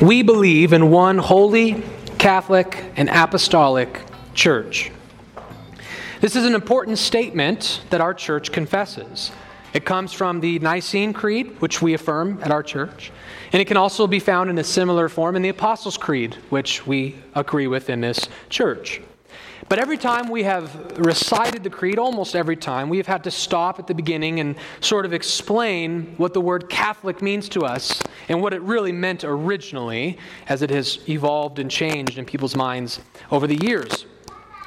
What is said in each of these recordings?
We believe in one holy, Catholic, and apostolic church. This is an important statement that our church confesses. It comes from the Nicene Creed, which we affirm at our church, and it can also be found in a similar form in the Apostles' Creed, which we agree with in this church. But every time we have recited the creed, almost every time, we have had to stop at the beginning and sort of explain what the word Catholic means to us and what it really meant originally as it has evolved and changed in people's minds over the years.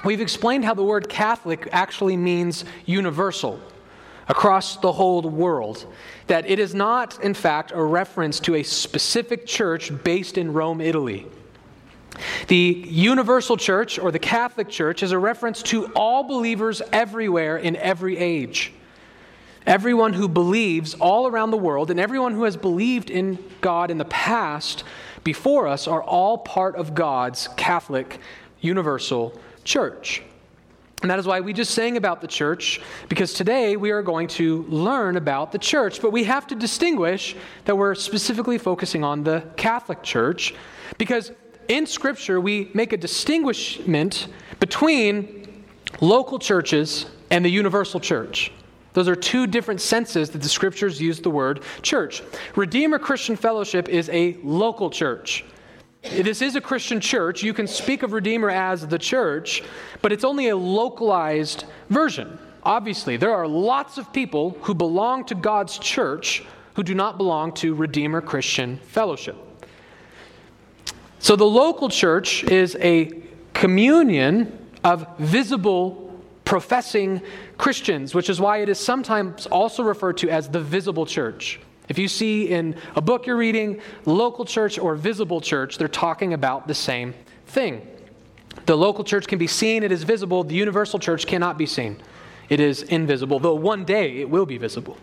We've explained how the word Catholic actually means universal across the whole world. That it is not, in fact, a reference to a specific church based in Rome, Italy. The universal church or the Catholic Church is a reference to all believers everywhere in every age. Everyone who believes all around the world and everyone who has believed in God in the past before us are all part of God's Catholic universal church. And that is why we just sang about the church, because today we are going to learn about the church. But we have to distinguish that we're specifically focusing on the Catholic Church, because in Scripture, we make a distinguishment between local churches and the universal church. Those are two different senses that the Scriptures use the word church. Redeemer Christian Fellowship is a local church. This is a Christian church. You can speak of Redeemer as the church, but it's only a localized version. Obviously, there are lots of people who belong to God's church who do not belong to Redeemer Christian Fellowship. So the local church is a communion of visible, professing Christians, which is why it is sometimes also referred to as the visible church. If you see in a book you're reading, local church or visible church, they're talking about the same thing. The local church can be seen, it is visible. The universal church cannot be seen, it is invisible, though one day it will be visible.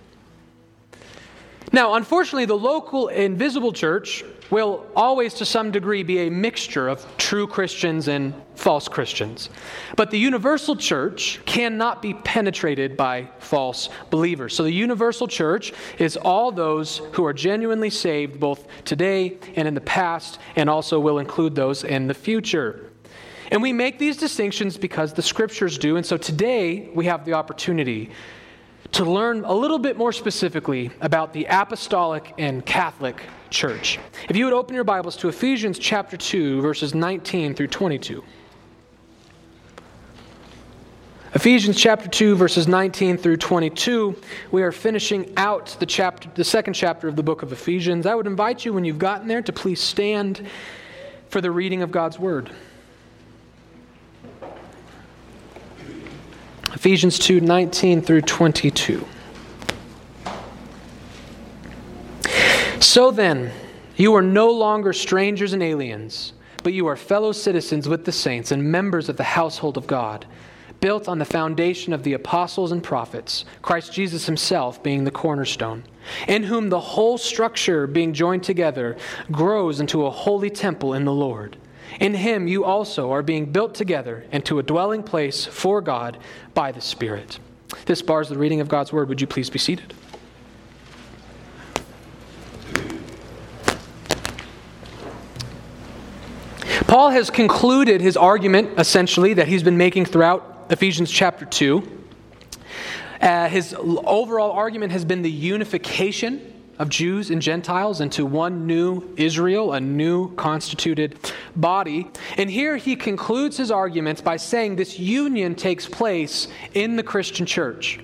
Now, unfortunately, the local invisible church will always, to some degree, be a mixture of true Christians and false Christians. But the universal church cannot be penetrated by false believers. So the universal church is all those who are genuinely saved, both today and in the past, and also will include those in the future. And we make these distinctions because the scriptures do. And so today we have the opportunity to learn a little bit more specifically about the apostolic and Catholic church. If you would open your Bibles to Ephesians chapter 2, verses 19 through 22. Ephesians chapter 2 verses 19 through 22 we are finishing out the chapter the second chapter of the book of Ephesians I would invite you when you've gotten there to please stand for the reading of God's word Ephesians 2 19 through 22. So then, you are no longer strangers and aliens, but you are fellow citizens with the saints and members of the household of God, built on the foundation of the apostles and prophets, Christ Jesus himself being the cornerstone, in whom the whole structure, being joined together, grows into a holy temple in the Lord. In him you also are being built together into a dwelling place for God by the Spirit. This bars the reading of God's word. Would you please be seated? Paul has concluded his argument, essentially, that he's been making throughout Ephesians chapter 2. Uh, his overall argument has been the unification of Jews and Gentiles into one new Israel, a new constituted body. And here he concludes his arguments by saying this union takes place in the Christian church.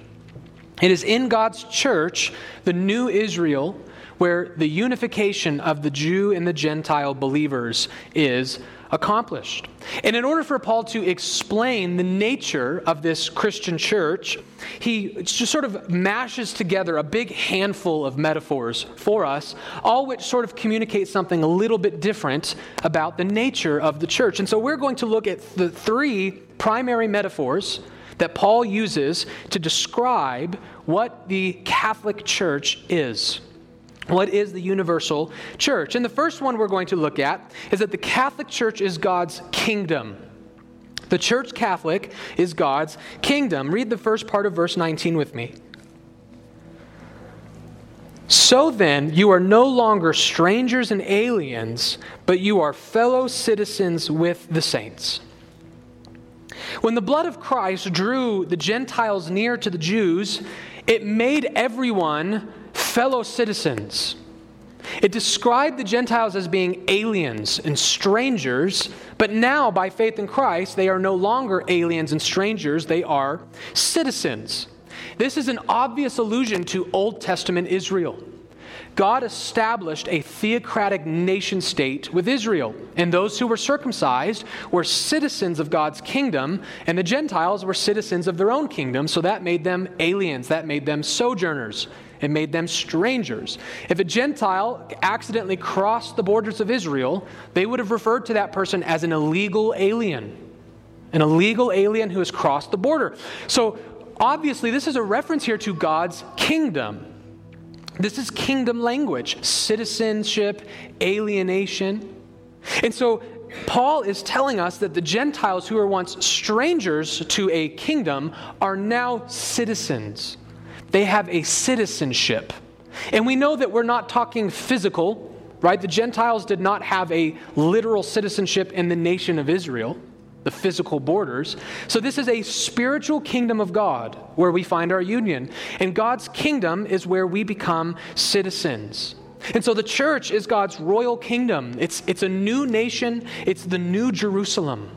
It is in God's church, the new Israel, where the unification of the Jew and the Gentile believers is accomplished. And in order for Paul to explain the nature of this Christian church, he just sort of mashes together a big handful of metaphors for us, all which sort of communicate something a little bit different about the nature of the church. And so we're going to look at the three primary metaphors that Paul uses to describe what the Catholic Church is. What is the universal church? And the first one we're going to look at is that the Catholic Church is God's kingdom. The Church Catholic is God's kingdom. Read the first part of verse 19 with me. So then, you are no longer strangers and aliens, but you are fellow citizens with the saints. When the blood of Christ drew the Gentiles near to the Jews, it made everyone fellow citizens. It described the Gentiles as being aliens and strangers, but now, by faith in Christ, they are no longer aliens and strangers, they are citizens. This is an obvious allusion to Old Testament Israel. God established a theocratic nation state with Israel, and those who were circumcised were citizens of God's kingdom, and the Gentiles were citizens of their own kingdom, so that made them aliens, that made them sojourners. It made them strangers. If a Gentile accidentally crossed the borders of Israel, they would have referred to that person as an illegal alien. An illegal alien who has crossed the border. So, obviously, this is a reference here to God's kingdom. This is kingdom language citizenship, alienation. And so, Paul is telling us that the Gentiles who were once strangers to a kingdom are now citizens. They have a citizenship. And we know that we're not talking physical, right? The Gentiles did not have a literal citizenship in the nation of Israel the physical borders. So, this is a spiritual kingdom of God where we find our union. And God's kingdom is where we become citizens. And so, the church is God's royal kingdom. It's, it's a new nation, it's the new Jerusalem.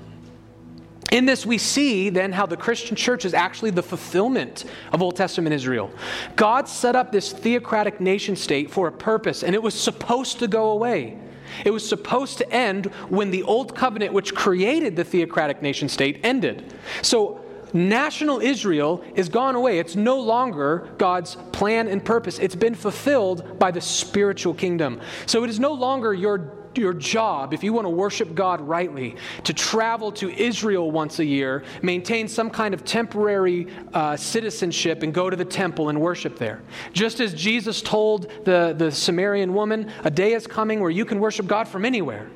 In this, we see then how the Christian church is actually the fulfillment of Old Testament Israel. God set up this theocratic nation state for a purpose, and it was supposed to go away. It was supposed to end when the Old Covenant, which created the theocratic nation state, ended. So, national Israel is gone away. It's no longer God's plan and purpose. It's been fulfilled by the spiritual kingdom. So, it is no longer your your job, if you want to worship God rightly, to travel to Israel once a year, maintain some kind of temporary uh, citizenship, and go to the temple and worship there. Just as Jesus told the, the Samaritan woman, a day is coming where you can worship God from anywhere.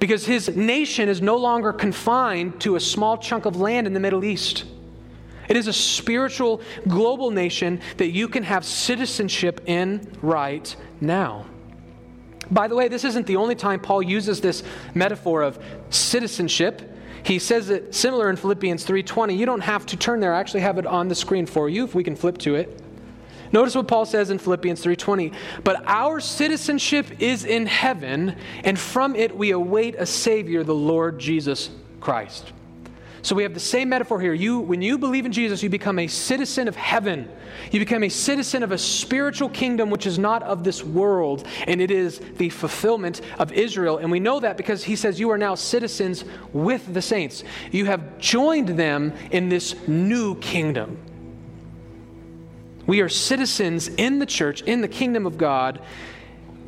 Because his nation is no longer confined to a small chunk of land in the Middle East. It is a spiritual, global nation that you can have citizenship in right now. By the way, this isn't the only time Paul uses this metaphor of citizenship. He says it similar in Philippians 3:20. You don't have to turn there. I actually have it on the screen for you if we can flip to it. Notice what Paul says in Philippians 3:20, "But our citizenship is in heaven, and from it we await a savior, the Lord Jesus Christ." So we have the same metaphor here. You, when you believe in Jesus, you become a citizen of heaven. You become a citizen of a spiritual kingdom which is not of this world, and it is the fulfillment of Israel. And we know that because he says you are now citizens with the saints. You have joined them in this new kingdom. We are citizens in the church, in the kingdom of God,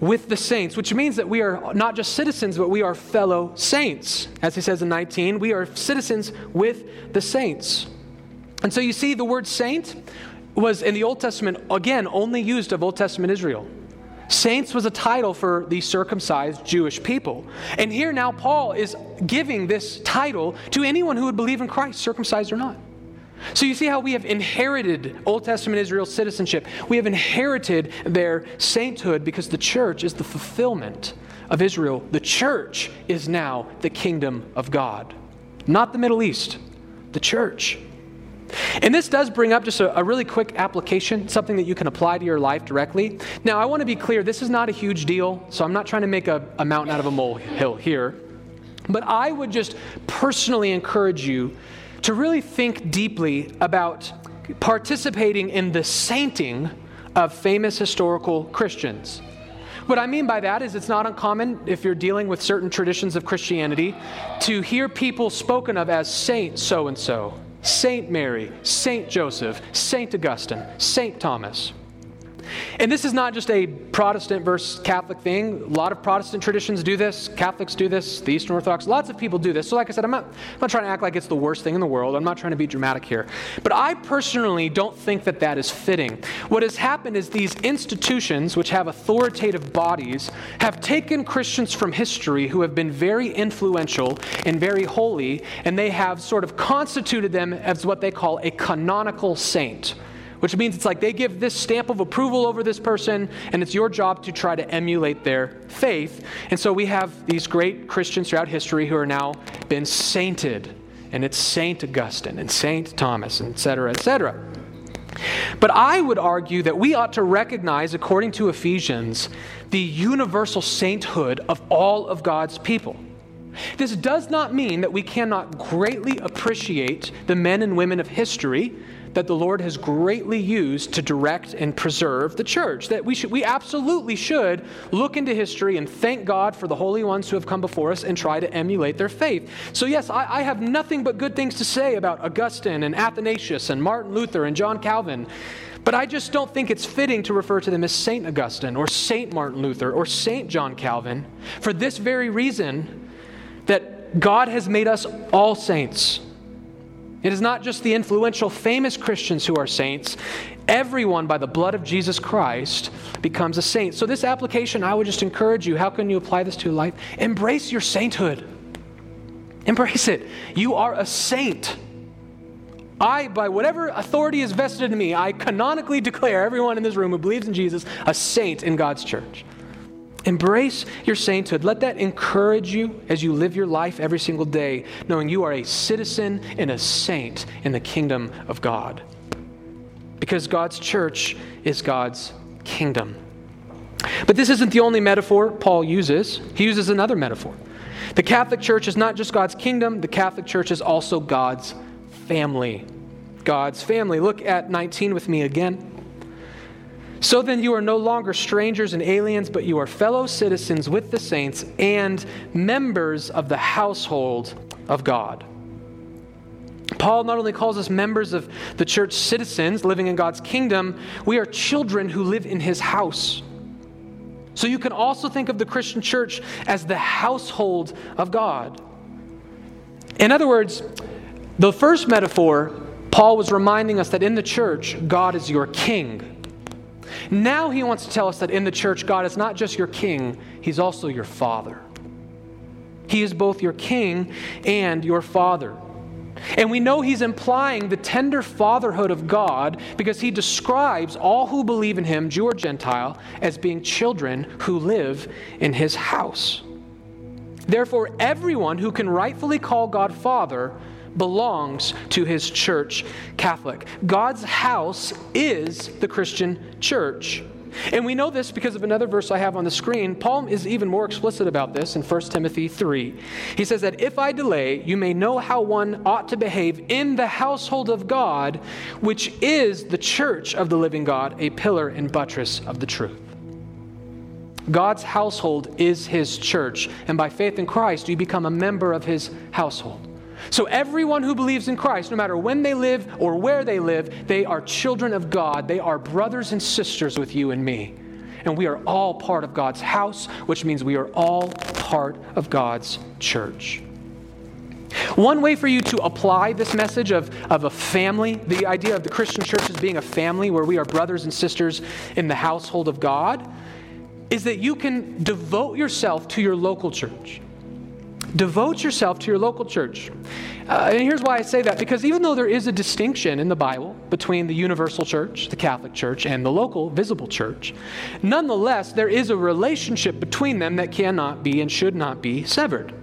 with the saints, which means that we are not just citizens, but we are fellow saints. As he says in 19, we are citizens with the saints. And so you see, the word saint was in the Old Testament, again, only used of Old Testament Israel. Saints was a title for the circumcised Jewish people. And here now, Paul is giving this title to anyone who would believe in Christ, circumcised or not. So you see how we have inherited Old Testament Israel's citizenship. We have inherited their sainthood because the church is the fulfillment of Israel. The church is now the kingdom of God, not the Middle East, the church. And this does bring up just a, a, really quick application, something that you can apply to your life directly. Now, I want to be clear this is not a huge deal, so I'm not trying to make a, a mountain out of a molehill here. But I would just personally encourage you to really think deeply about participating in the sainting of famous historical Christians. What I mean by that is it's not uncommon if you're dealing with certain traditions of Christianity to hear people spoken of as Saint so and so, Saint Mary, Saint Joseph, Saint Augustine, Saint Thomas. And this is not just a Protestant versus Catholic thing. A lot of Protestant traditions do this. Catholics do this. The Eastern Orthodox. Lots of people do this. So, like I said, I'm not, I'm not trying to act like it's the worst thing in the world. I'm not trying to be dramatic here. But I personally don't think that that is fitting. What has happened is these institutions, which have authoritative bodies, have taken Christians from history who have been very influential and very holy, and they have sort of constituted them as what they call a canonical saint which means it's like they give this stamp of approval over this person, and it's your job to try to emulate their faith. And so we have these great Christians throughout history who are now been sainted, and it's Saint Augustine and Saint Thomas, and et cetera, et cetera. But I would argue that we ought to recognize, according to Ephesians, the universal sainthood of all of God's people. This does not mean that we cannot greatly appreciate the men and women of history that the Lord has greatly used to direct and preserve the church. That we should we absolutely should look into history and thank God for the holy ones who have come before us and try to emulate their faith. So yes, I, I have nothing but good things to say about Augustine and Athanasius and Martin Luther and John Calvin. But I just don't think it's fitting to refer to them as Saint Augustine or Saint Martin Luther or Saint John Calvin for this very reason that God has made us all saints. It is not just the influential, famous Christians who are saints. Everyone, by the blood of Jesus Christ, becomes a saint. So, this application, I would just encourage you how can you apply this to life? Embrace your sainthood. Embrace it. You are a saint. I, by whatever authority is vested in me, I canonically declare everyone in this room who believes in Jesus a saint in God's church. Embrace your sainthood. Let that encourage you as you live your life every single day, knowing you are a citizen and a saint in the kingdom of God. Because God's church is God's kingdom. But this isn't the only metaphor Paul uses, he uses another metaphor. The Catholic Church is not just God's kingdom, the Catholic Church is also God's family. God's family. Look at 19 with me again. So then, you are no longer strangers and aliens, but you are fellow citizens with the saints and members of the household of God. Paul not only calls us members of the church citizens living in God's kingdom, we are children who live in his house. So you can also think of the Christian church as the household of God. In other words, the first metaphor, Paul was reminding us that in the church, God is your king. Now he wants to tell us that in the church, God is not just your king, he's also your father. He is both your king and your father. And we know he's implying the tender fatherhood of God because he describes all who believe in him, Jew or Gentile, as being children who live in his house. Therefore, everyone who can rightfully call God Father belongs to his church, Catholic. God's house is the Christian church. And we know this because of another verse I have on the screen. Paul is even more explicit about this in 1 Timothy 3. He says that if I delay, you may know how one ought to behave in the household of God, which is the church of the living God, a pillar and buttress of the truth. God's household is his church, and by faith in Christ, you become a member of his household. So, everyone who believes in Christ, no matter when they live or where they live, they are children of God. They are brothers and sisters with you and me. And we are all part of God's house, which means we are all part of God's church. One way for you to apply this message of, of a family, the idea of the Christian church as being a family where we are brothers and sisters in the household of God, is that you can devote yourself to your local church. Devote yourself to your local church. Uh, and here's why I say that because even though there is a distinction in the Bible between the universal church, the Catholic Church, and the local visible church, nonetheless, there is a relationship between them that cannot be and should not be severed.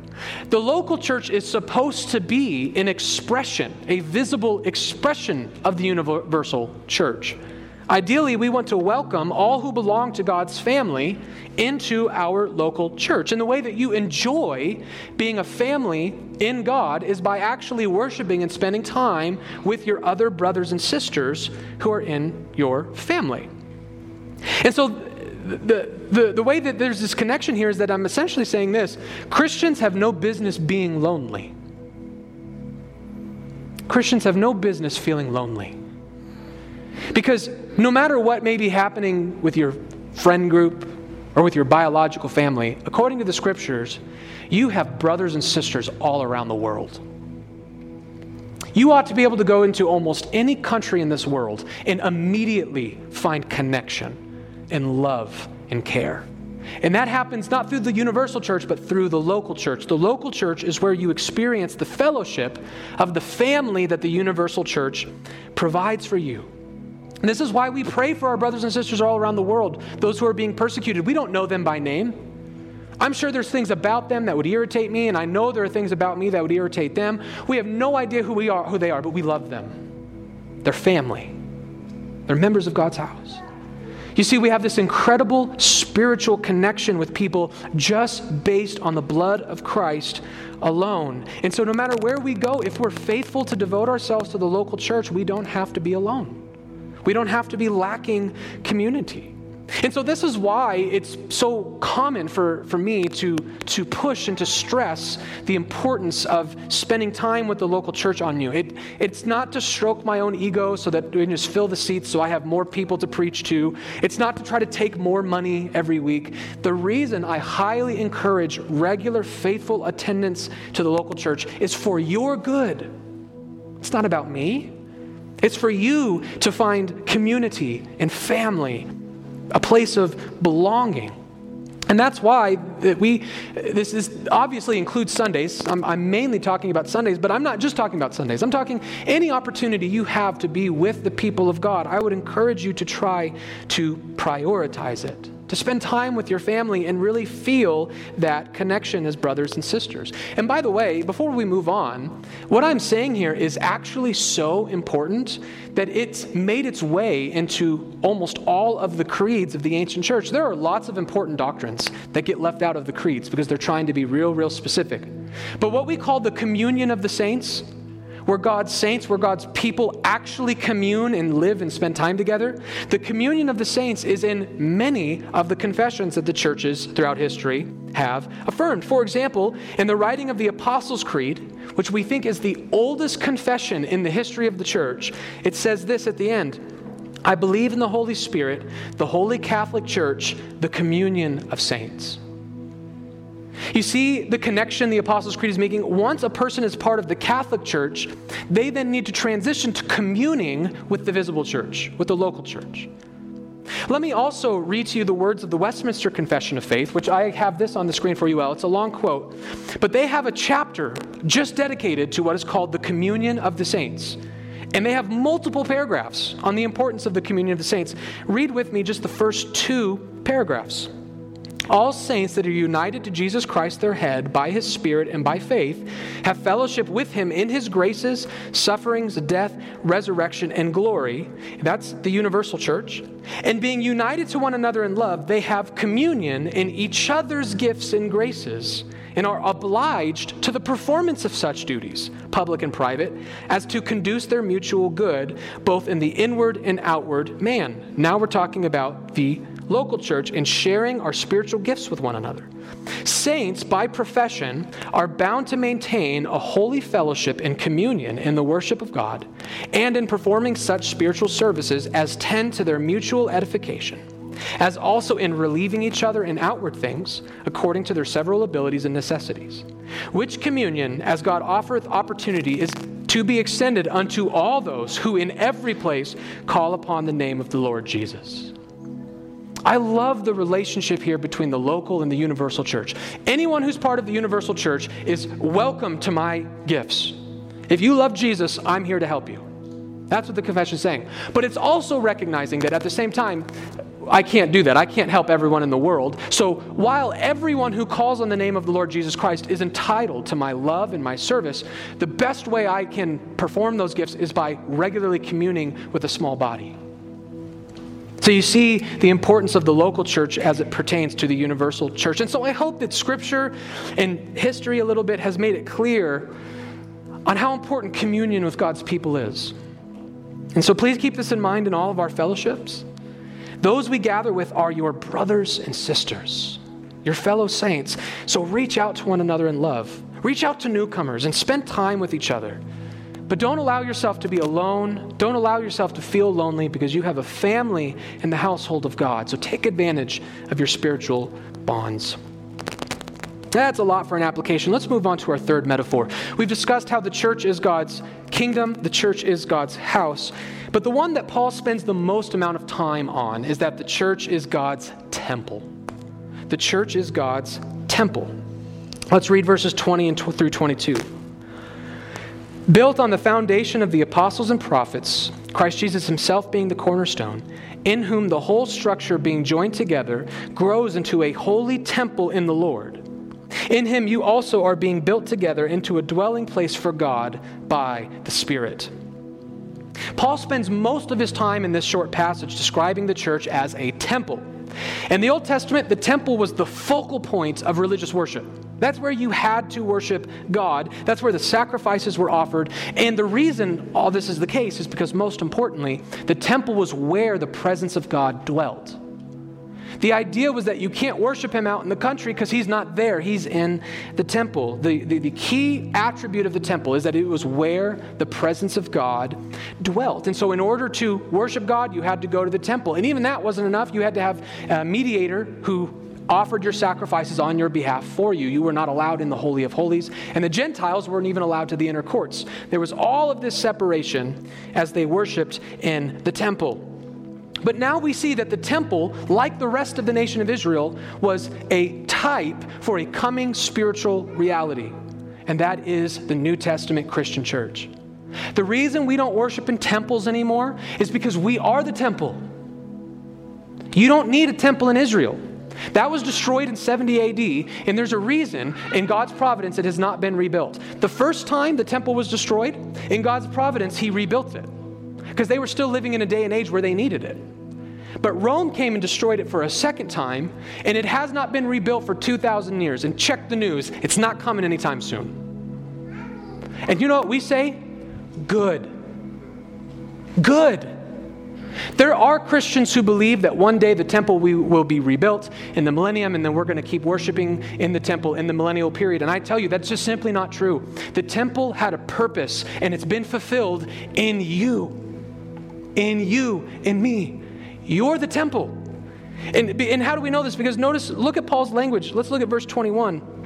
The local church is supposed to be an expression, a visible expression of the universal church. Ideally, we want to welcome all who belong to God's family into our local church. And the way that you enjoy being a family in God is by actually worshiping and spending time with your other brothers and sisters who are in your family. And so, the, the, the way that there's this connection here is that I'm essentially saying this Christians have no business being lonely. Christians have no business feeling lonely. Because no matter what may be happening with your friend group or with your biological family, according to the scriptures, you have brothers and sisters all around the world. You ought to be able to go into almost any country in this world and immediately find connection and love and care. And that happens not through the universal church, but through the local church. The local church is where you experience the fellowship of the family that the universal church provides for you. And this is why we pray for our brothers and sisters all around the world, those who are being persecuted. We don't know them by name. I'm sure there's things about them that would irritate me, and I know there are things about me that would irritate them. We have no idea who we are, who they are, but we love them. They're family. They're members of God's house. You see, we have this incredible spiritual connection with people just based on the blood of Christ alone. And so, no matter where we go, if we're faithful to devote ourselves to the local church, we don't have to be alone. We don't have to be lacking community. And so, this is why it's so common for, for me to, to push and to stress the importance of spending time with the local church on you. It, it's not to stroke my own ego so that we can just fill the seats so I have more people to preach to. It's not to try to take more money every week. The reason I highly encourage regular, faithful attendance to the local church is for your good. It's not about me. It's for you to find community and family a place of belonging. And that's why we, this is obviously includes Sundays. I'm, I'm, mainly talking about Sundays, but I'm not just talking about Sundays. I'm talking any opportunity you have to be with the people of God. I would encourage you to try to prioritize it to spend time with your family and really feel that connection as brothers and sisters. And by the way, before we move on, what I'm saying here is actually so important that it's made its way into almost all of the creeds of the ancient church. There are lots of important doctrines that get left out of the creeds because they're trying to be real, real specific. But what we call the communion of the saints, where God's saints, where God's people actually commune and live and spend time together. The communion of the saints is in many of the confessions that the churches throughout history have affirmed. For example, in the writing of the Apostles' Creed, which we think is the oldest confession in the history of the church, it says this at the end I believe in the Holy Spirit, the Holy Catholic Church, the communion of saints. You see the connection the Apostles' Creed is making? Once a person is part of the Catholic Church, they then need to transition to communing with the visible church, with the local church. Let me also read to you the words of the Westminster Confession of Faith, which I have this on the screen for you all. It's a long quote, but they have a chapter just dedicated to what is called the communion of the saints. And they have multiple paragraphs on the importance of the communion of the saints. Read with me just the first two paragraphs. All saints that are united to Jesus Christ, their head, by his Spirit and by faith, have fellowship with him in his graces, sufferings, death, resurrection, and glory. That's the universal church. And being united to one another in love, they have communion in each other's gifts and graces and are obliged to the performance of such duties, public and private, as to conduce their mutual good, both in the inward and outward man. Now we're talking about the local church and sharing our spiritual gifts with one another. Saints, by profession, are bound to maintain a holy fellowship and communion in the worship of God and in performing such spiritual services as tend to their mutual edification, as also in relieving each other in outward things according to their several abilities and necessities. Which communion, as God offereth opportunity, is to be extended unto all those who in every place call upon the name of the Lord Jesus. I love the relationship here between the local and the universal church. Anyone who's part of the universal church is welcome to my gifts. If you love Jesus, I'm here to help you. That's what the confession is saying. But it's also recognizing that at the same time, I can't do that. I can't help everyone in the world. So while everyone who calls on the name of the Lord Jesus Christ is entitled to my love and my service, the best way I can perform those gifts is by regularly communing with a small body. So you see the importance of the local church as it pertains to the universal church. And so I hope that scripture and history a little bit has made it clear on how important communion with God's people is. And so please keep this in mind in all of our fellowships. Those we gather with are your brothers and sisters, your fellow saints. So reach out to one another in love. Reach out to newcomers and spend time with each other. But don't allow yourself to be alone. Don't allow yourself to feel lonely because you have a family in the household of God. So take advantage of your spiritual bonds. That's a lot for an application. Let's move on to our third metaphor. We've discussed how the church is God's kingdom, the church is God's house. But the one that Paul spends the most amount of time on is that the church is God's temple. The church is God's temple. Let's read verses 20 and through 22. Built on the foundation of the apostles and prophets, Christ Jesus himself being the cornerstone, in whom the whole structure being joined together grows into a holy temple in the Lord. In him you also are being built together into a dwelling place for God by the Spirit. Paul spends most of his time in this short passage describing the church as a temple. In the Old Testament, the temple was the focal point of religious worship. That's where you had to worship God. That's where the sacrifices were offered. And the reason all this is the case is because, most importantly, the temple was where the presence of God dwelt. The idea was that you can't worship him out in the country because he's not there. He's in the temple. The, the, the, key attribute of the temple is that it was where the presence of God dwelt. And so, in order to worship God, you had to go to the temple. And even that wasn't enough. You had to have a mediator who offered your sacrifices on your behalf for you. You were not allowed in the Holy of Holies, and the Gentiles weren't even allowed to the inner courts. There was all of this separation as they worshiped in the temple. But now we see that the temple, like the rest of the nation of Israel, was a type for a coming spiritual reality, and that is the New Testament Christian church. The reason we don't worship in temples anymore is because we are the temple. You don't need a temple in Israel. That was destroyed in 70 AD, and there's a reason in God's providence it has not been rebuilt. The first time the temple was destroyed, in God's providence, He rebuilt it because they were still living in a day and age where they needed it. But Rome came and destroyed it for a second time, and it has not been rebuilt for 2,000 years. And check the news, it's not coming anytime soon. And you know what we say? Good. Good. There are Christians who believe that one day the temple will be rebuilt in the millennium and then we're going to keep worshiping in the temple in the millennial period. And I tell you, that's just simply not true. The temple had a purpose and it's been fulfilled in you. In you, in me. You're the temple. And, and how do we know this? Because notice, look at Paul's language. Let's look at verse 21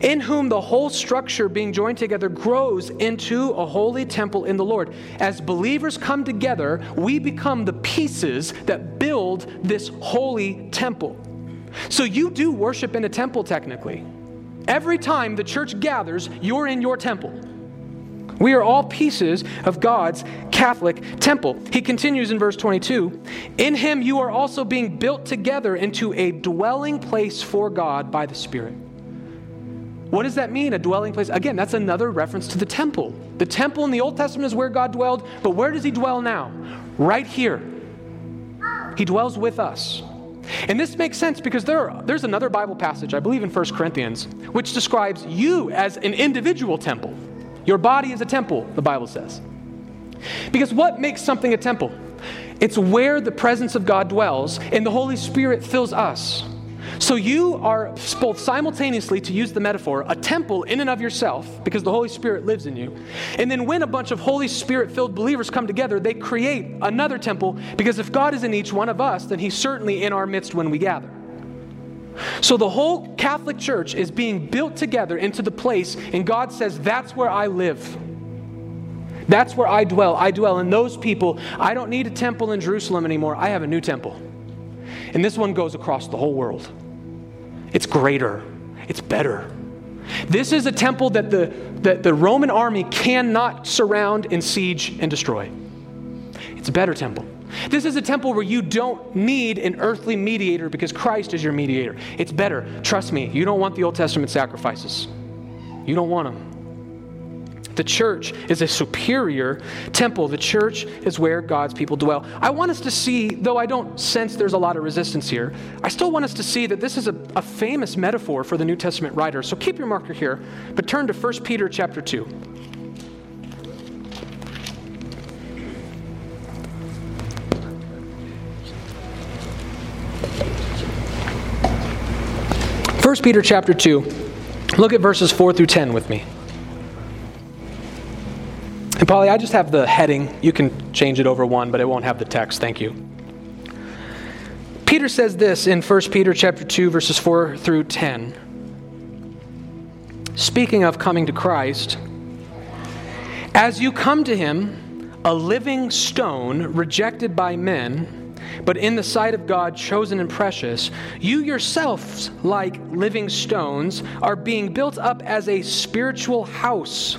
in whom the whole structure being joined together grows into a holy temple in the Lord. As believers come together, we become the pieces that build this holy temple. So you do worship in a temple, technically. Every time the church gathers, you're in your temple. We are all pieces of God's Catholic temple. He continues in verse 22 In him you are also being built together into a dwelling place for God by the Spirit. What does that mean, a dwelling place? Again, that's another reference to the temple. The temple in the Old Testament is where God dwelled, but where does He dwell now? Right here. He dwells with us. And this makes sense because there are, there's another Bible passage, I believe in 1 Corinthians, which describes you as an individual temple. Your body is a temple, the Bible says. Because what makes something a temple? It's where the presence of God dwells and the Holy Spirit fills us. So you are both simultaneously, to use the metaphor, a temple in and of yourself, because the Holy Spirit lives in you. And then when a bunch of Holy Spirit filled believers come together, they create another temple, because if God is in each one of us, then He's certainly in our midst when we gather. So the whole Catholic Church is being built together into the place, and God says, That's where I live. That's where I dwell. I dwell in those people. I don't need a temple in Jerusalem anymore. I have a new temple. And this one goes across the whole world. It's greater, it's better. This is a temple that the, that the Roman army cannot surround and siege and destroy. It's a better temple. This is a temple where you don't need an earthly mediator because Christ is your mediator. It's better. Trust me, you don't want the Old Testament sacrifices. You don't want them. The church is a superior temple. The church is where God's people dwell. I want us to see, though I don't sense there's a lot of resistance here, I still want us to see that this is a, a famous metaphor for the New Testament writer. So keep your marker here, but turn to 1 Peter chapter 2. First Peter chapter 2. Look at verses 4 through 10 with me. And Polly, I just have the heading. You can change it over one, but it won't have the text. Thank you. Peter says this in 1 Peter chapter 2 verses 4 through 10. Speaking of coming to Christ, as you come to him, a living stone rejected by men, but in the sight of God chosen and precious, you yourselves, like living stones, are being built up as a spiritual house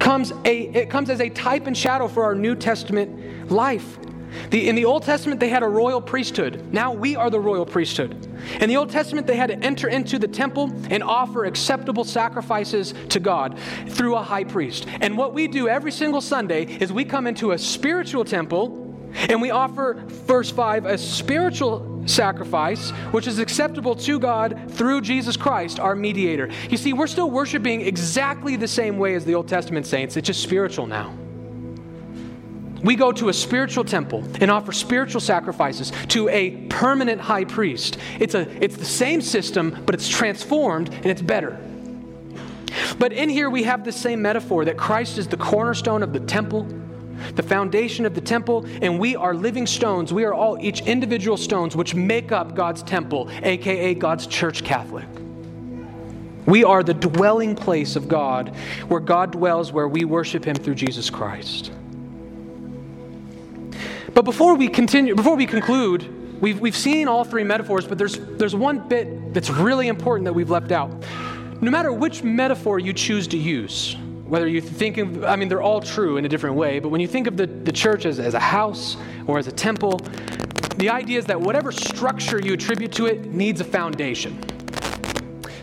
comes a, it comes as a type and shadow for our New Testament life. The, in the Old Testament, they had a royal priesthood. Now we are the royal priesthood. In the Old Testament, they had to enter into the temple and offer acceptable sacrifices to God through a high priest. And what we do every single Sunday is we come into a spiritual temple and we offer, verse 5, a spiritual sacrifice, which is acceptable to God through Jesus Christ, our mediator. You see, we're still worshiping exactly the same way as the Old Testament saints, it's just spiritual now. We go to a spiritual temple and offer spiritual sacrifices to a permanent high priest. It's, a, it's the same system, but it's transformed and it's better. But in here, we have the same metaphor that Christ is the cornerstone of the temple the foundation of the temple, and we are living stones. We are all each individual stones which make up God's temple, aka God's church Catholic. We are the dwelling place of God, where God dwells, where we worship Him through Jesus Christ. But before we continue, before we conclude, we've, we've seen all three metaphors, but there's, there's one bit that's really important that we've left out. No matter which metaphor you choose to use, whether you think of, I mean, they're all true in a different way, but when you think of the, the church as, as a house or as a temple, the idea is that whatever structure you attribute to it needs a foundation.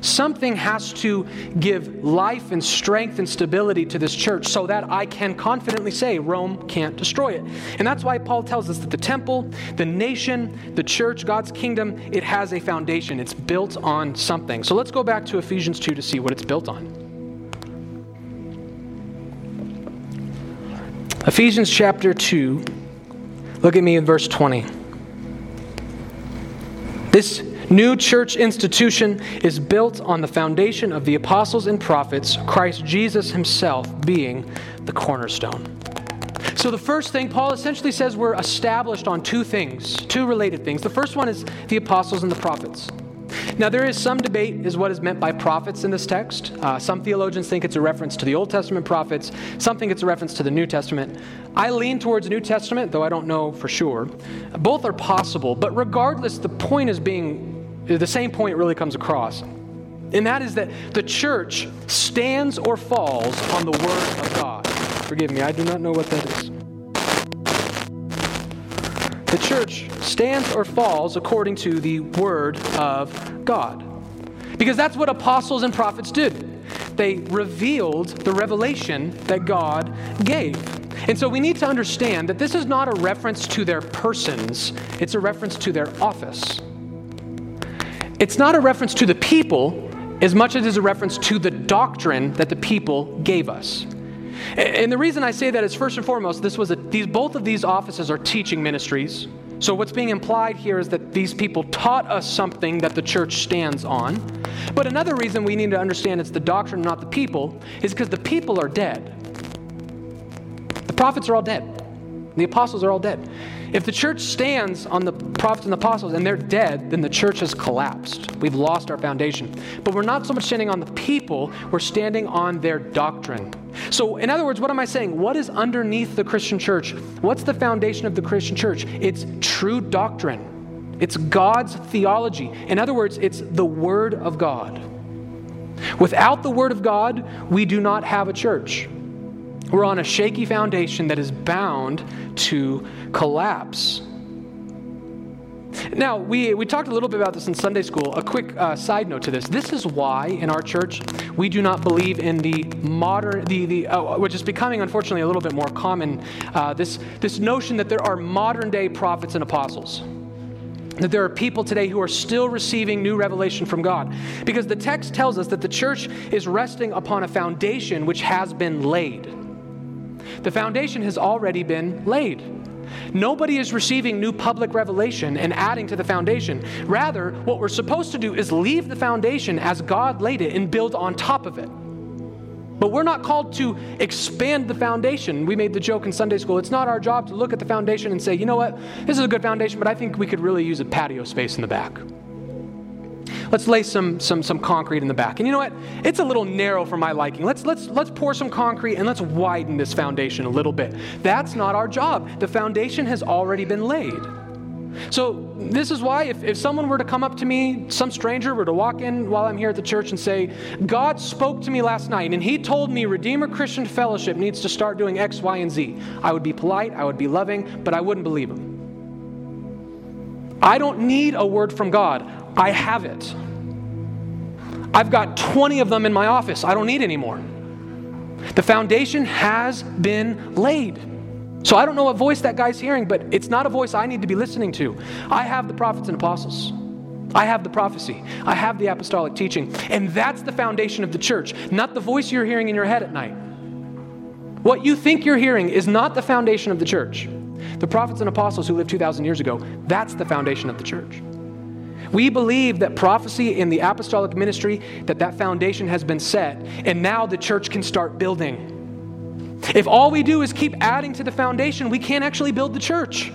Something has to give life and strength and stability to this church so that I can confidently say Rome can't destroy it. And that's why Paul tells us that the temple, the nation, the church, God's kingdom, it has a foundation. It's built on something. So let's go back to Ephesians 2 to see what it's built on. Ephesians chapter 2, look at me in verse 20. This new church institution is built on the foundation of the apostles and prophets, Christ Jesus himself being the cornerstone. So, the first thing, Paul essentially says we're established on two things, two related things. The first one is the apostles and the prophets. Now, there is some debate is what is meant by prophets in this text. Uh, some theologians think it's a reference to the Old Testament prophets. Some think it's a reference to the New Testament. I lean towards New Testament, though I don't know for sure. Both are possible, but regardless, the point is being the same point really comes across. And that is that the church stands or falls on the Word of God. Forgive me, I do not know what that is. The church stands or falls according to the Word of God. Because that's what apostles and prophets did. They revealed the revelation that God gave. And so we need to understand that this is not a reference to their persons, it's a reference to their office. It's not a reference to the people as much as it is a reference to the doctrine that the people gave us. And the reason I say that is first and foremost, this was a, these, both of these offices are teaching ministries. So what's being implied here is that these people taught us something that the church stands on. But another reason we need to understand it's the doctrine, not the people, is because the people are dead. The prophets are all dead. The apostles are all dead. If the church stands on the prophets and the apostles and they're dead, then the church has collapsed. We've lost our foundation. But we're not so much standing on the people, we're standing on their doctrine. So, in other words, what am I saying? What is underneath the Christian church? What's the foundation of the Christian church? It's true doctrine, it's God's theology. In other words, it's the Word of God. Without the Word of God, we do not have a church. We're on a shaky foundation that is bound to collapse. Now, we, we talked a little bit about this in Sunday school. A quick uh, side note to this. This is why in our church we do not believe in the modern, the, the, uh, which is becoming unfortunately a little bit more common, uh, this, this notion that there are modern day prophets and apostles that there are people today who are still receiving new revelation from God. Because the text tells us that the church is resting upon a foundation which has been laid. The foundation has already been laid. Nobody is receiving new public revelation and adding to the foundation. Rather, what we're supposed to do is leave the foundation as God laid it and build on top of it. But we're not called to expand the foundation. We made the joke in Sunday school. It's not our job to look at the foundation and say, you know what, this is a good foundation, but I think we could really use a patio space in the back. Let's lay some, some, some concrete in the back. And you know what? It's a little narrow for my liking. Let's, let's, let's pour some concrete and let's widen this foundation a little bit. That's not our job. The foundation has already been laid. So, this is why if, if someone were to come up to me, some stranger were to walk in while I'm here at the church and say, God spoke to me last night and he told me Redeemer Christian Fellowship needs to start doing X, Y, and Z, I would be polite, I would be loving, but I wouldn't believe him. I don't need a word from God. I have it. I've got 20 of them in my office. I don't need any more. The foundation has been laid. So I don't know what voice that guy's hearing, but it's not a voice I need to be listening to. I have the prophets and apostles. I have the prophecy. I have the apostolic teaching. And that's the foundation of the church, not the voice you're hearing in your head at night. What you think you're hearing is not the foundation of the church. The prophets and apostles who lived 2,000 years ago, that's the foundation of the church. We believe that prophecy in the apostolic ministry, that that foundation has been set, and now the church can start building. If all we do is keep adding to the foundation, we can't actually build the church.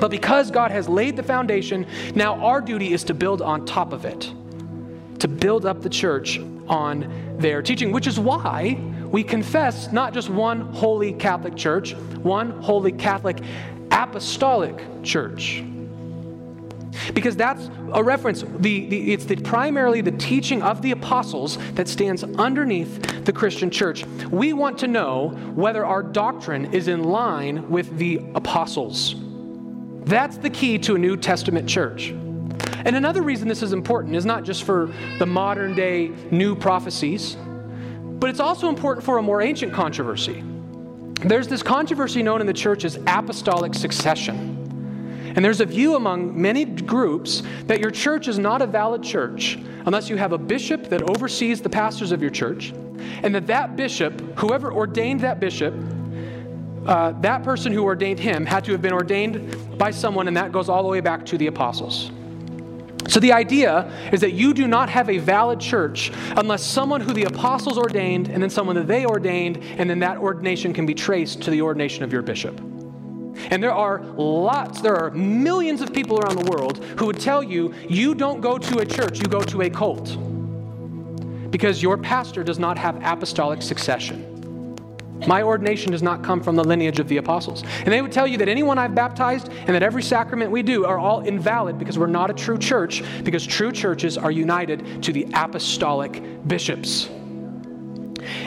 But because God has laid the foundation, now our duty is to build on top of it, to build up the church on their teaching, which is why we confess not just one holy Catholic church, one holy Catholic apostolic church. Because that's a reference. The, the, it's the, primarily the teaching of the apostles that stands underneath the Christian church. We want to know whether our doctrine is in line with the apostles. That's the key to a New Testament church. And another reason this is important is not just for the modern day new prophecies, but it's also important for a more ancient controversy. There's this controversy known in the church as apostolic succession. And there's a view among many groups that your church is not a valid church unless you have a bishop that oversees the pastors of your church, and that that bishop, whoever ordained that bishop, uh, that person who ordained him had to have been ordained by someone, and that goes all the way back to the apostles. So the idea is that you do not have a valid church unless someone who the apostles ordained, and then someone that they ordained, and then that ordination can be traced to the ordination of your bishop. And there are lots, there are millions of people around the world who would tell you you don't go to a church, you go to a cult. Because your pastor does not have apostolic succession. My ordination does not come from the lineage of the apostles. And they would tell you that anyone I've baptized and that every sacrament we do are all invalid because we're not a true church, because true churches are united to the apostolic bishops.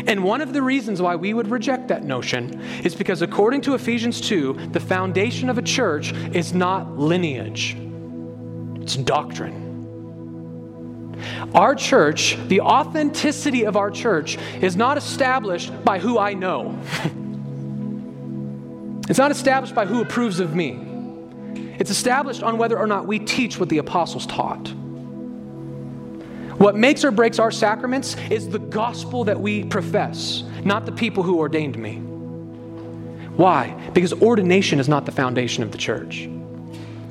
And one of the reasons why we would reject that notion is because, according to Ephesians 2, the foundation of a church is not lineage, it's doctrine. Our church, the authenticity of our church, is not established by who I know. it's not established by who approves of me. It's established on whether or not we teach what the apostles taught. What makes or breaks our sacraments is the gospel that we profess, not the people who ordained me. Why? Because ordination is not the foundation of the church.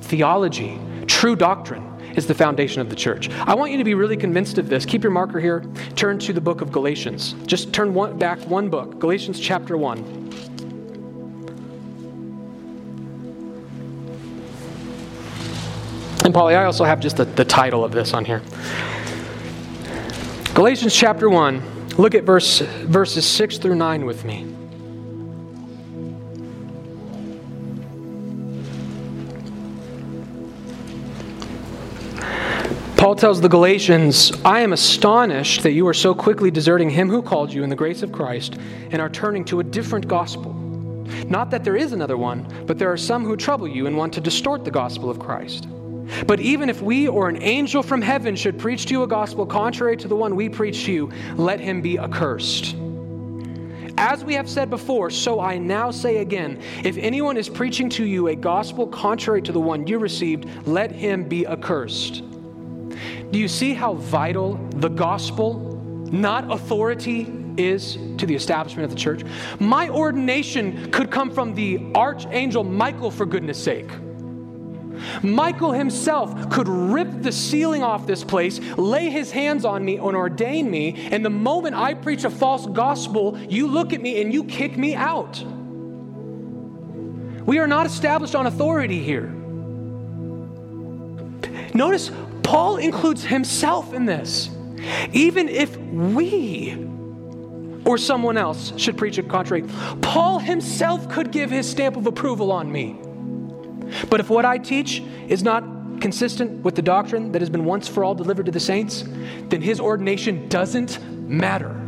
Theology, true doctrine, is the foundation of the church. I want you to be really convinced of this. Keep your marker here. Turn to the book of Galatians. Just turn one, back one book, Galatians chapter 1. And Polly, I also have just the, the title of this on here. Galatians chapter 1, look at verse, verses 6 through 9 with me. Paul tells the Galatians, I am astonished that you are so quickly deserting him who called you in the grace of Christ and are turning to a different gospel. Not that there is another one, but there are some who trouble you and want to distort the gospel of Christ. But even if we or an angel from heaven should preach to you a gospel contrary to the one we preach to you, let him be accursed. As we have said before, so I now say again if anyone is preaching to you a gospel contrary to the one you received, let him be accursed. Do you see how vital the gospel, not authority, is to the establishment of the church? My ordination could come from the archangel Michael, for goodness sake. Michael himself could rip the ceiling off this place, lay his hands on me, and ordain me. And the moment I preach a false gospel, you look at me and you kick me out. We are not established on authority here. Notice Paul includes himself in this. Even if we or someone else should preach a contrary, Paul himself could give his stamp of approval on me. But if what I teach is not consistent with the doctrine that has been once for all delivered to the saints, then his ordination doesn't matter.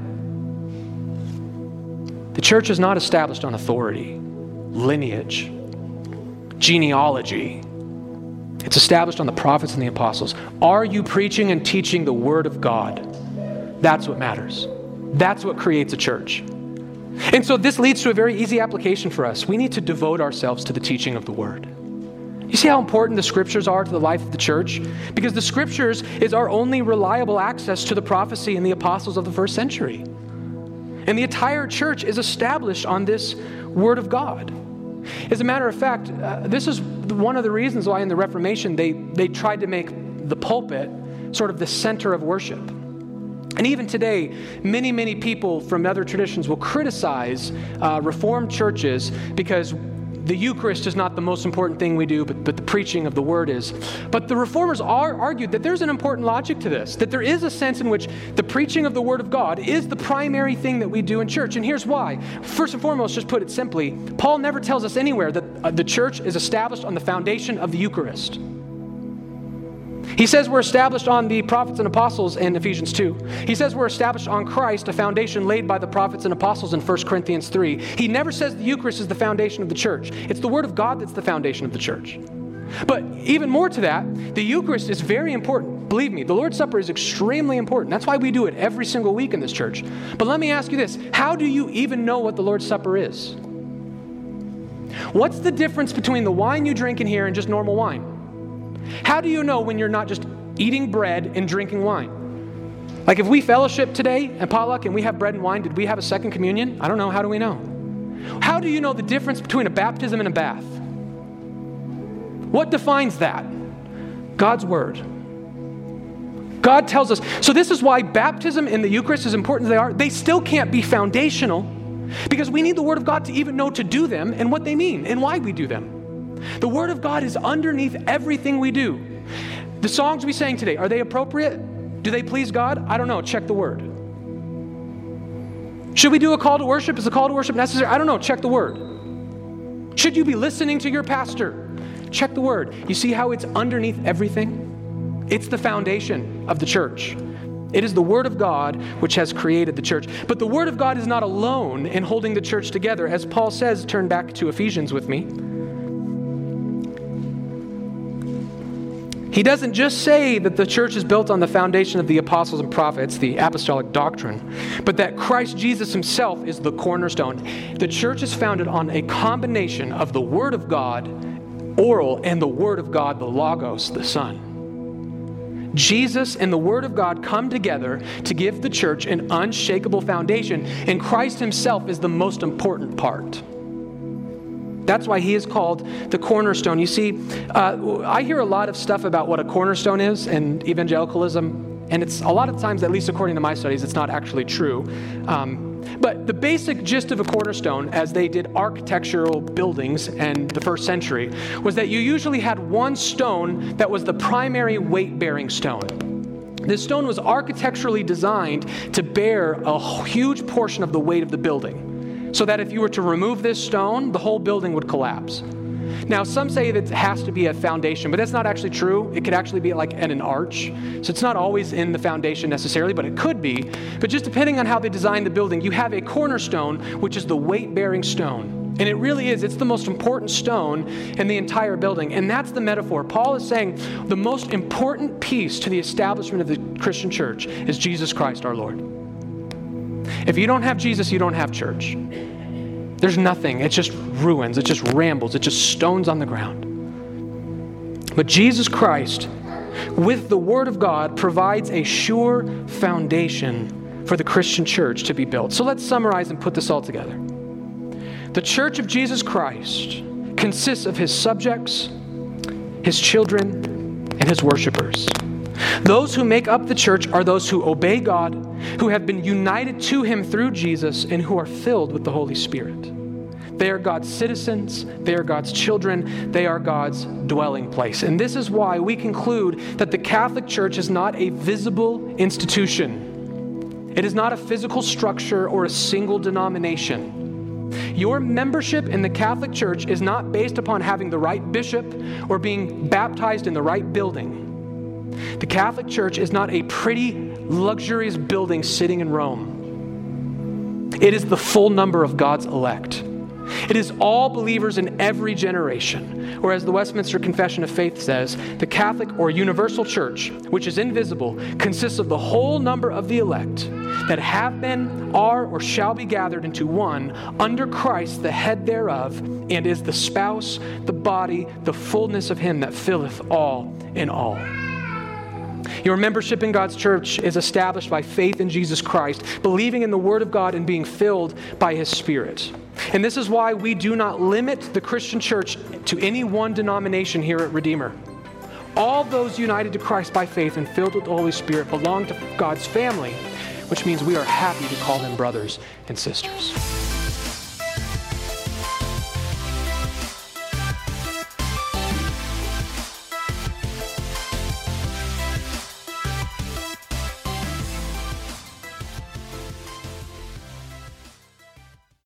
The church is not established on authority, lineage, genealogy. It's established on the prophets and the apostles. Are you preaching and teaching the word of God? That's what matters. That's what creates a church. And so this leads to a very easy application for us. We need to devote ourselves to the teaching of the word. You see how important the scriptures are to the life of the church? Because the scriptures is our only reliable access to the prophecy and the apostles of the first century. And the entire church is established on this word of God. As a matter of fact, uh, this is one of the reasons why in the Reformation they, they tried to make the pulpit sort of the center of worship. And even today, many, many people from other traditions will criticize uh, Reformed churches because the Eucharist is not the most important thing we do, but, but the preaching of the word is. But the reformers are argued that there's an important logic to this, that there is a sense in which the preaching of the word of God is the primary thing that we do in church. And here's why. First and foremost, just put it simply, Paul never tells us anywhere that uh, the church is established on the foundation of the Eucharist. He says we're established on the prophets and apostles in Ephesians 2. He says we're established on Christ, a foundation laid by the prophets and apostles in 1 Corinthians 3. He never says the Eucharist is the foundation of the church. It's the Word of God that's the foundation of the church. But even more to that, the Eucharist is very important. Believe me, the Lord's Supper is extremely important. That's why we do it every single week in this church. But let me ask you this how do you even know what the Lord's Supper is? What's the difference between the wine you drink in here and just normal wine? How do you know when you're not just eating bread and drinking wine? Like if we fellowship today at potluck and we have bread and wine, did we have a second communion? I don't know. How do we know? How do you know the difference between a baptism and a bath? What defines that? God's word. God tells us. So, this is why baptism and the Eucharist, as important as they are, they still can't be foundational because we need the Word of God to even know to do them and what they mean and why we do them. The Word of God is underneath everything we do. The songs we sang today, are they appropriate? Do they please God? I don't know. Check the Word. Should we do a call to worship? Is the call to worship necessary? I don't know. Check the Word. Should you be listening to your pastor? Check the Word. You see how it's underneath everything? It's the foundation of the church. It is the Word of God which has created the church. But the Word of God is not alone in holding the church together. As Paul says, turn back to Ephesians with me. He doesn't just say that the church is built on the foundation of the apostles and prophets, the apostolic doctrine, but that Christ Jesus himself is the cornerstone. The church is founded on a combination of the Word of God, oral, and the Word of God, the Logos, the Son. Jesus and the Word of God come together to give the church an unshakable foundation, and Christ Himself is the most important part. That's why he is called the cornerstone. You see, uh, I hear a lot of stuff about what a cornerstone is and evangelicalism, and it's a lot of times, at least according to my studies, it's not actually true. Um, but the basic gist of a cornerstone, as they did architectural buildings in the first century, was that you usually had one stone that was the primary weight bearing stone. This stone was architecturally designed to bear a huge portion of the weight of the building so that if you were to remove this stone, the whole building would collapse. Now, some say that it has to be a foundation, but that's not actually true. It could actually be like an arch. So it's not always in the foundation necessarily, but it could be. But just depending on how they design the building, you have a cornerstone, which is the weight bearing stone. And it really is. It's the most important stone in the entire building. And that's the metaphor. Paul is saying the most important piece to the establishment of the Christian church is Jesus Christ our Lord. If you don't have Jesus, you don't have church. There's nothing. It's just ruins. It just rambles. It's just stones on the ground. But Jesus Christ, with the Word of God, provides a sure foundation for the Christian church to be built. So let's summarize and put this all together. The church of Jesus Christ consists of his subjects, his children, and his worshipers. Those who make up the church are those who obey God, who have been united to Him through Jesus, and who are filled with the Holy Spirit. They are God's citizens, they are God's children, they are God's dwelling place. And this is why we conclude that the Catholic Church is not a visible institution, it is not a physical structure or a single denomination. Your membership in the Catholic Church is not based upon having the right bishop or being baptized in the right building. The Catholic Church is not a pretty, luxurious building sitting in Rome. It is the full number of God's elect. It is all believers in every generation. Or, as the Westminster Confession of Faith says, the Catholic or universal church, which is invisible, consists of the whole number of the elect that have been, are, or shall be gathered into one under Christ, the head thereof, and is the spouse, the body, the fullness of Him that filleth all in all. Your membership in God's church is established by faith in Jesus Christ, believing in the Word of God and being filled by His Spirit. And this is why we do not limit the Christian church to any one denomination here at Redeemer. All those united to Christ by faith and filled with the Holy Spirit belong to God's family, which means we are happy to call them brothers and sisters.